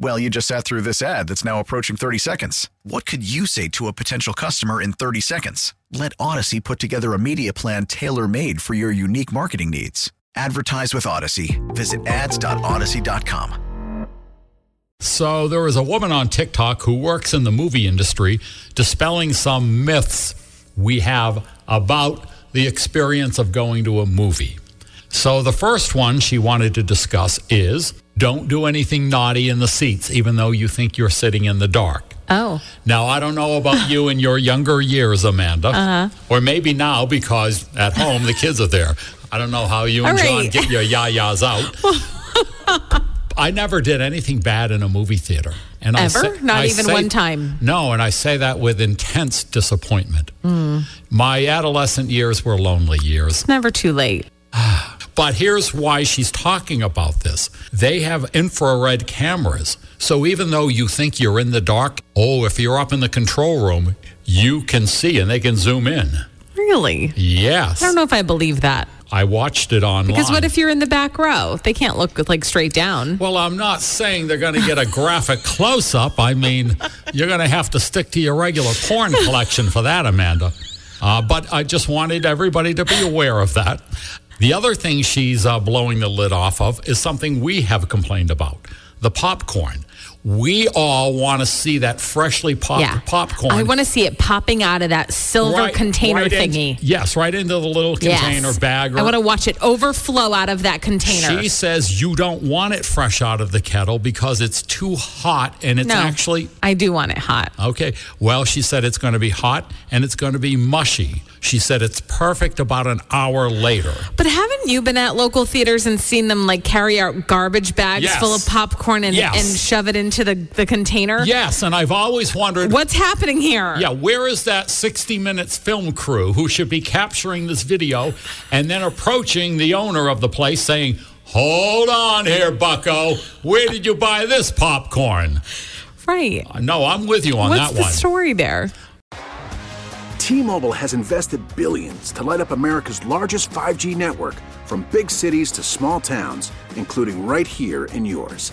Well, you just sat through this ad that's now approaching 30 seconds. What could you say to a potential customer in 30 seconds? Let Audacy put together a media plan tailor made for your unique marketing needs. Advertise with Audacy. Visit ads.audacy.com. So there is a woman on TikTok who works in the movie industry dispelling some myths we have about the experience of going to a movie. So the first one she wanted to discuss is don't do anything naughty in the seats, even though you think you're sitting in the dark. Oh. Now, I don't know about you in your younger years, Amanda, Uh-huh. or maybe now because at home the kids are there. I don't know how you and All John get your yayas out. I never did anything bad in a movie theater. And I Ever? say- Not I even say- one time? No, and I say that with intense disappointment. Hmm. My adolescent years were lonely years. It's Never too late. But here's why she's talking about this. They have infrared cameras. So even though you think you're in the dark, oh, if you're up in the control room, you can see and they can zoom in. Really? Yes. I don't know if I believe that. I watched it online. Because what if you're in the back row? They can't look like straight down. Well, I'm not saying they're going to get a graphic close up. I mean, you're going to have to stick to your regular porn collection for that, Amanda. Uh, but I just wanted everybody to be aware of that. The other thing she's uh, blowing the lid off of is something we have complained about the popcorn. We all want to see that freshly popped yeah. popcorn. I want to see it popping out of that silver right- container right in- thingy. yes, right into the little Yes. container bag. Or, I want to watch it overflow out of that container. She says you don't want it fresh out of the kettle because it's too hot and it's no, actually I do want it hot. okay. Well, she said it's going to be hot and it's going to be mushy. She said it's perfect about an hour later. But haven't you been at local theaters and seen them like carry out garbage bags Yes. full of popcorn and, Yes. and shove it into the, the container? Yes, and I've always wondered What's happening here? Yeah, where is that 60 Minutes film crew who should be capturing this video and then approaching the owner of the place saying, Hold on here, bucko. Where did you buy this popcorn? Right. Uh, No, I'm with you on What's that the one. story there? T-Mobile has invested billions to light up America's largest 5G network from big cities to small towns, including right here in yours.